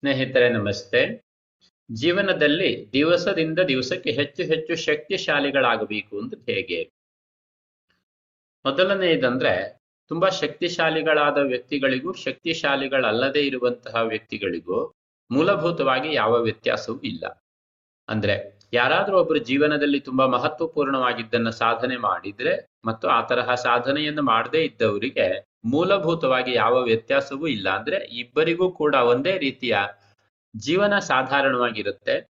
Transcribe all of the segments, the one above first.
ಸ್ನೇಹಿತರೆ, ನಮಸ್ತೆ. ಜೀವನದಲ್ಲಿ ದಿವಸದಿಂದ ದಿವಸಕ್ಕೆ ಹೆಚ್ಚು ಹೆಚ್ಚು ಶಕ್ತಿಶಾಲಿಗಳಾಗಬೇಕು ಅಂತ ಹೇಗೆ? ಮೊದಲನೆಯದಂದ್ರೆ, ತುಂಬಾ ಶಕ್ತಿಶಾಲಿಗಳಾದ ವ್ಯಕ್ತಿಗಳಿಗೂ, ಶಕ್ತಿಶಾಲಿಗಳಲ್ಲದೆ ಇರುವಂತಹ ವ್ಯಕ್ತಿಗಳಿಗೂ ಮೂಲಭೂತವಾಗಿ ಯಾವ ವ್ಯತ್ಯಾಸವೂ ಇಲ್ಲ. ಅಂದ್ರೆ, ಯಾರಾದ್ರೂ ಒಬ್ಬರು ಜೀವನದಲ್ಲಿ ತುಂಬಾ ಮಹತ್ವಪೂರ್ಣವಾಗಿದ್ದನ್ನ ಸಾಧನೆ ಮಾಡಿದ್ರೆ ಮತ್ತು ಆ ತರಹ ಸಾಧನೆಯನ್ನು ಮಾಡದೇ ಇದ್ದವರಿಗೆ ಮೂಲಭೂತವಾಗಿ ಯಾವ ವ್ಯತ್ಯಾಸವೂ ಇಲ್ಲ. ಅಂದ್ರೆ ಇಬ್ಬರಿಗೂ ಕೂಡ ಒಂದೇ ರೀತಿಯ ಜೀವನ ಸಾಧಾರಣವಾಗಿರುತ್ತೆ.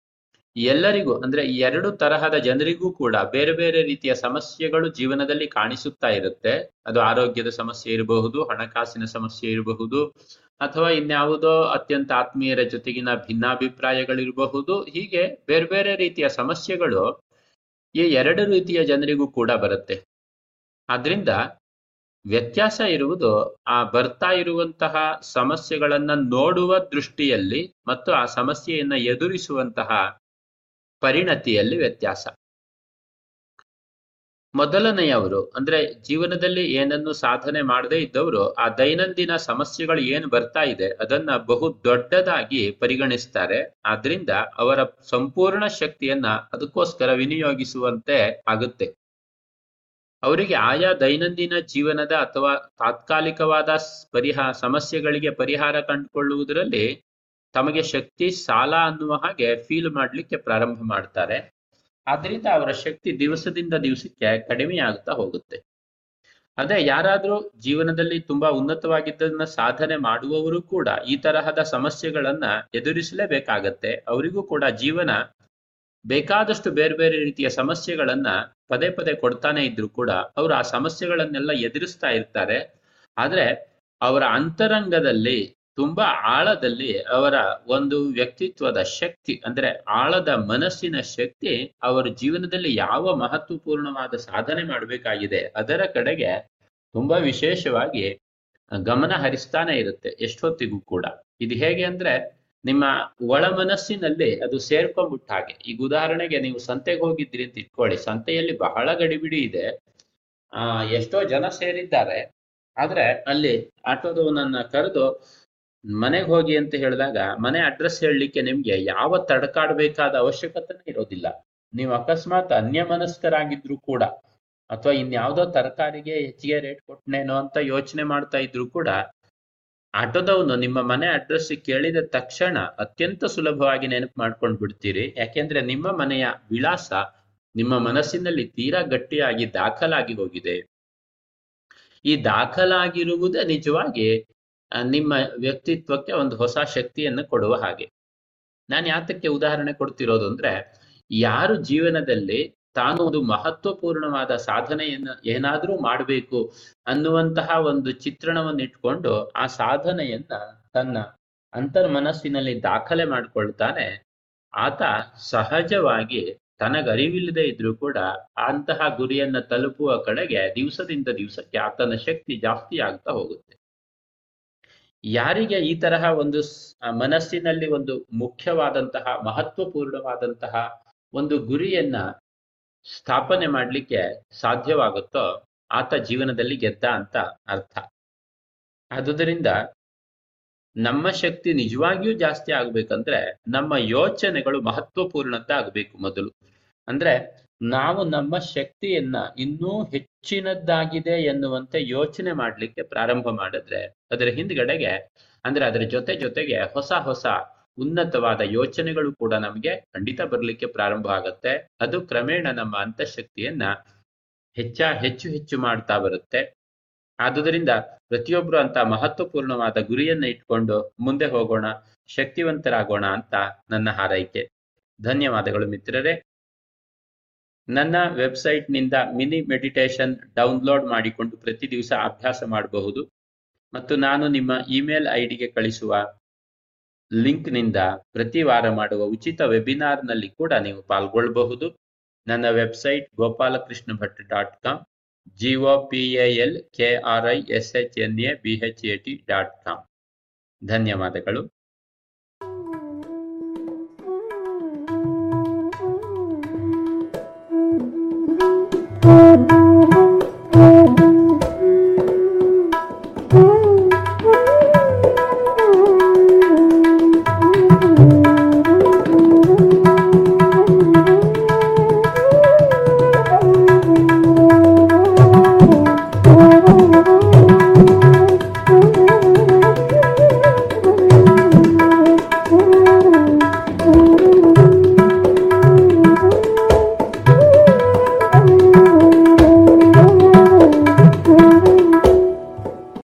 ಎಲ್ಲರಿಗೂ, ಅಂದ್ರೆ ಎರಡು ತರಹದ ಜನರಿಗೂ ಕೂಡ ಬೇರೆ ಬೇರೆ ರೀತಿಯ ಸಮಸ್ಯೆಗಳು ಜೀವನದಲ್ಲಿ ಕಾಣಿಸುತ್ತಾ ಇರುತ್ತೆ. ಅದು ಆರೋಗ್ಯದ ಸಮಸ್ಯೆ ಇರಬಹುದು, ಹಣಕಾಸಿನ ಸಮಸ್ಯೆ ಇರಬಹುದು, ಅಥವಾ ಇನ್ಯಾವುದೋ ಅತ್ಯಂತ ಆತ್ಮೀಯರ ಜೊತೆಗಿನ ಭಿನ್ನಾಭಿಪ್ರಾಯಗಳಿರಬಹುದು. ಹೀಗೆ ಬೇರೆ ಬೇರೆ ರೀತಿಯ ಸಮಸ್ಯೆಗಳು ಈ ಎರಡು ರೀತಿಯ ಜನರಿಗೂ ಕೂಡ ಬರುತ್ತೆ. ಆದ್ರಿಂದ ವ್ಯತ್ಯಾಸ ಇರುವುದು ಆ ಬರ್ತಾ ಇರುವಂತಹ ಸಮಸ್ಯೆಗಳನ್ನ ನೋಡುವ ದೃಷ್ಟಿಯಲ್ಲಿ ಮತ್ತು ಆ ಸಮಸ್ಯೆಯನ್ನ ಎದುರಿಸುವಂತಹ ಪರಿಣತಿಯಲ್ಲಿ ವ್ಯತ್ಯಾಸ. ಮೊದಲನೆಯವರು ಅಂದ್ರೆ ಜೀವನದಲ್ಲಿ ಏನನ್ನು ಸಾಧನೆ ಮಾಡದೇ ಇದ್ದವರು ಆ ದೈನಂದಿನ ಸಮಸ್ಯೆಗಳು ಏನು ಬರ್ತಾ ಇದೆ ಅದನ್ನ ಬಹು ದೊಡ್ಡದಾಗಿ ಪರಿಗಣಿಸ್ತಾರೆ. ಆದ್ರಿಂದ ಅವರ ಸಂಪೂರ್ಣ ಶಕ್ತಿಯನ್ನ ಅದಕ್ಕೋಸ್ಕರ ವಿನಿಯೋಗಿಸುವಂತೆ ಆಗುತ್ತೆ. ಅವರಿಗೆ ಆಯಾ ದೈನಂದಿನ ಜೀವನದ ಅಥವಾ ತಾತ್ಕಾಲಿಕವಾದ ಪರಿಹಾರ ಸಮಸ್ಯೆಗಳಿಗೆ ಪರಿಹಾರ ಕಂಡುಕೊಳ್ಳುವುದರಲ್ಲಿ ತಮಗೆ ಶಕ್ತಿ, ಸಾಲ ಅನ್ನುವ ಹಾಗೆ ಫೀಲ್ ಮಾಡಲಿಕ್ಕೆ ಪ್ರಾರಂಭ ಮಾಡ್ತಾರೆ. ಆದ್ರಿಂದ ಅವರ ಶಕ್ತಿ ದಿವಸದಿಂದ ದಿವಸಕ್ಕೆ ಕಡಿಮೆಯಾಗುತ್ತಾ ಹೋಗುತ್ತೆ. ಅದೇ ಯಾರಾದ್ರೂ ಜೀವನದಲ್ಲಿ ತುಂಬಾ ಉನ್ನತವಾಗಿದ್ದನ್ನ ಸಾಧನೆ ಮಾಡುವವರು ಕೂಡ ಈ ತರಹದ ಸಮಸ್ಯೆಗಳನ್ನ ಎದುರಿಸಲೇಬೇಕಾಗತ್ತೆ. ಅವರಿಗೂ ಕೂಡ ಜೀವನ ಬೇಕಾದಷ್ಟು ಬೇರೆ ಬೇರೆ ರೀತಿಯ ಸಮಸ್ಯೆಗಳನ್ನ ಪದೇ ಪದೇ ಕೊಡ್ತಾನೆ ಇದ್ರು ಕೂಡ ಅವರು ಆ ಸಮಸ್ಯೆಗಳನ್ನೆಲ್ಲ ಎದುರಿಸ್ತಾ ಇರ್ತಾರೆ. ಆದ್ರೆ ಅವರ ಅಂತರಂಗದಲ್ಲಿ, ತುಂಬಾ ಆಳದಲ್ಲಿ ಅವರ ಒಂದು ವ್ಯಕ್ತಿತ್ವದ ಶಕ್ತಿ, ಅಂದ್ರೆ ಆಳದ ಮನಸ್ಸಿನ ಶಕ್ತಿ ಅವರ ಜೀವನದಲ್ಲಿ ಯಾವ ಮಹತ್ವಪೂರ್ಣವಾದ ಸಾಧನೆ ಮಾಡಬೇಕಾಗಿದೆ, ಅದರ ಕಡೆಗೆ ತುಂಬಾ ವಿಶೇಷವಾಗಿ ಗಮನ ಹರಿಸ್ತಾನೆ ಇರುತ್ತೆ ಎಷ್ಟೊತ್ತಿಗೂ ಕೂಡ. ಇದು ಹೇಗೆ ಅಂದ್ರೆ ನಿಮ್ಮ ಒಳ ಮನಸ್ಸಿನಲ್ಲಿ ಅದು ಸೇರ್ಕೊಂಡ್ಬಿಟ್ಟ ಹಾಗೆ. ಈಗ ಉದಾಹರಣೆಗೆ ನೀವು ಸಂತೆಗೆ ಹೋಗಿದ್ರಿ ಅಂತ ಇಟ್ಕೊಳ್ಳಿ. ಸಂತೆಯಲ್ಲಿ ಬಹಳ ಗಡಿಬಿಡಿ ಇದೆ. ಆ, ಎಷ್ಟೋ ಜನ ಸೇರಿದ್ದಾರೆ. ಆದ್ರೆ ಅಲ್ಲಿ ಆಟೋದವನನ್ನ ಕರೆದು ಮನೆಗೆ ಹೋಗಿ ಅಂತ ಹೇಳಿದಾಗ ಮನೆ ಅಡ್ರೆಸ್ ಹೇಳಲಿಕ್ಕೆ ನಿಮ್ಗೆ ಯಾವ ತಡಕಾಡ್ಬೇಕಾದ ಅವಶ್ಯಕತೆನೇ ಇರೋದಿಲ್ಲ. ನೀವು ಅಕಸ್ಮಾತ್ ಅನ್ಯ ಮನಸ್ಕರಾಗಿದ್ರು ಕೂಡ ಅಥವಾ ಇನ್ಯಾವುದೋ ತರಕಾರಿಗೆ ಹೆಚ್ಚಿಗೆ ರೇಟ್ ಕೊಟ್ಟನೇನೋ ಅಂತ ಯೋಚನೆ ಮಾಡ್ತಾ ಇದ್ರು ಕೂಡ ಆಟೋದವನು ನಿಮ್ಮ ಮನೆ ಅಡ್ರೆಸ್ ಕೇಳಿದ ತಕ್ಷಣ ಅತ್ಯಂತ ಸುಲಭವಾಗಿ ನೆನಪು ಮಾಡ್ಕೊಂಡು ಬಿಡ್ತೀರಿ ಯಾಕೆಂದ್ರೆ ನಿಮ್ಮ ಮನೆಯ ವಿಳಾಸ ನಿಮ್ಮ ಮನಸ್ಸಿನಲ್ಲಿ ತೀರಾ ಗಟ್ಟಿಯಾಗಿ ದಾಖಲಾಗಿ ಹೋಗಿದೆ. ಈ ದಾಖಲಾಗಿರುವುದೇ ನಿಜವಾಗಿ ನಿಮ್ಮ ವ್ಯಕ್ತಿತ್ವಕ್ಕೆ ಒಂದು ಹೊಸ ಶಕ್ತಿಯನ್ನು ಕೊಡುವ ಹಾಗೆ. ನಾನು ಯಾತಕ್ಕೆ ಉದಾಹರಣೆ ಕೊಡ್ತಿರೋದು ಅಂದ್ರೆ, ಯಾರು ಜೀವನದಲ್ಲಿ ತಾನು ಒಂದು ಮಹತ್ವಪೂರ್ಣವಾದ ಸಾಧನೆಯನ್ನ ಏನಾದ್ರೂ ಮಾಡಬೇಕು ಅನ್ನುವಂತಹ ಒಂದು ಚಿತ್ರಣವನ್ನು ಇಟ್ಕೊಂಡು ಆ ಸಾಧನೆಯನ್ನ ತನ್ನ ಅಂತರ್ಮನಸ್ಸಿನಲ್ಲಿ ದಾಖಲೆ ಮಾಡ್ಕೊಳ್ತಾನೆ. ಆತ ಸಹಜವಾಗಿ ತನಗರಿವಿಲ್ಲದೆ ಇದ್ರೂ ಕೂಡ ಅಂತಹ ಗುರಿಯನ್ನ ತಲುಪುವ ಕಡೆಗೆ ದಿವಸದಿಂದ ದಿವಸಕ್ಕೆ ಆತನ ಶಕ್ತಿ ಜಾಸ್ತಿ ಆಗ್ತಾ ಹೋಗುತ್ತೆ. ಯಾರಿಗೆ ಈ ತರಹ ಒಂದು ಮನಸ್ಸಿನಲ್ಲಿ ಒಂದು ಮುಖ್ಯವಾದಂತಹ ಮಹತ್ವಪೂರ್ಣವಾದಂತಹ ಒಂದು ಗುರಿಯನ್ನ ಸ್ಥಾಪನೆ ಮಾಡಲಿಕ್ಕೆ ಸಾಧ್ಯವಾಗುತ್ತೋ ಆತ ಜೀವನದಲ್ಲಿ ಗೆದ್ದ ಅಂತ ಅರ್ಥ. ಆದುದರಿಂದ ನಮ್ಮ ಶಕ್ತಿ ನಿಜವಾಗಿಯೂ ಜಾಸ್ತಿ ಆಗ್ಬೇಕಂದ್ರೆ ನಮ್ಮ ಯೋಚನೆಗಳು ಮಹತ್ವಪೂರ್ಣತೆ ಆಗಬೇಕು ಮೊದಲು. ಅಂದ್ರೆ ನಾವು ನಮ್ಮ ಶಕ್ತಿಯನ್ನ ಇನ್ನೂ ಹೆಚ್ಚಿನದ್ದಾಗಿದೆ ಎನ್ನುವಂತೆ ಯೋಚನೆ ಮಾಡಲಿಕ್ಕೆ ಪ್ರಾರಂಭ ಮಾಡಿದ್ರೆ ಅದರ ಹಿಂದ್ಗಡೆಗೆ ಅಂದ್ರೆ ಅದರ ಜೊತೆ ಜೊತೆಗೆ ಹೊಸ ಹೊಸ ಉನ್ನತವಾದ ಯೋಚನೆಗಳು ಕೂಡ ನಮಗೆ ಖಂಡಿತ ಬರ್ಲಿಕ್ಕೆ ಪ್ರಾರಂಭ ಆಗತ್ತೆ. ಅದು ಕ್ರಮೇಣ ನಮ್ಮ ಅಂತಃಶಕ್ತಿಯನ್ನ ಹೆಚ್ಚ ಹೆಚ್ಚು ಹೆಚ್ಚು ಮಾಡ್ತಾ ಬರುತ್ತೆ. ಆದುದರಿಂದ ಪ್ರತಿಯೊಬ್ರು ಅಂತ ಮಹತ್ವಪೂರ್ಣವಾದ ಗುರಿಯನ್ನ ಇಟ್ಕೊಂಡು ಮುಂದೆ ಹೋಗೋಣ, ಶಕ್ತಿವಂತರಾಗೋಣ ಅಂತ ನನ್ನ ಹಾರೈಕೆ. ಧನ್ಯವಾದಗಳು ಮಿತ್ರರೇ. ನನ್ನ ವೆಬ್ಸೈಟ್ನಿಂದ ಮಿನಿ ಮೆಡಿಟೇಷನ್ ಡೌನ್ಲೋಡ್ ಮಾಡಿಕೊಂಡು ಪ್ರತಿ ದಿವಸ ಅಭ್ಯಾಸ ಮಾಡಬಹುದು. ಮತ್ತು ನಾನು ನಿಮ್ಮ ಇಮೇಲ್ ಐಡಿಗೆ ಡಿಗೆ ಕಳಿಸುವ ಲಿಂಕ್ನಿಂದ ಪ್ರತಿ ವಾರ ಮಾಡುವ ಉಚಿತ ವೆಬಿನಾರ್ನಲ್ಲಿ ಕೂಡ ನೀವು ಪಾಲ್ಗೊಳ್ಳಬಹುದು. ನನ್ನ website Gopalakrishna Bhat dot com G O P L K R I S H N A B H A T dot com. ಧನ್ಯವಾದಗಳು.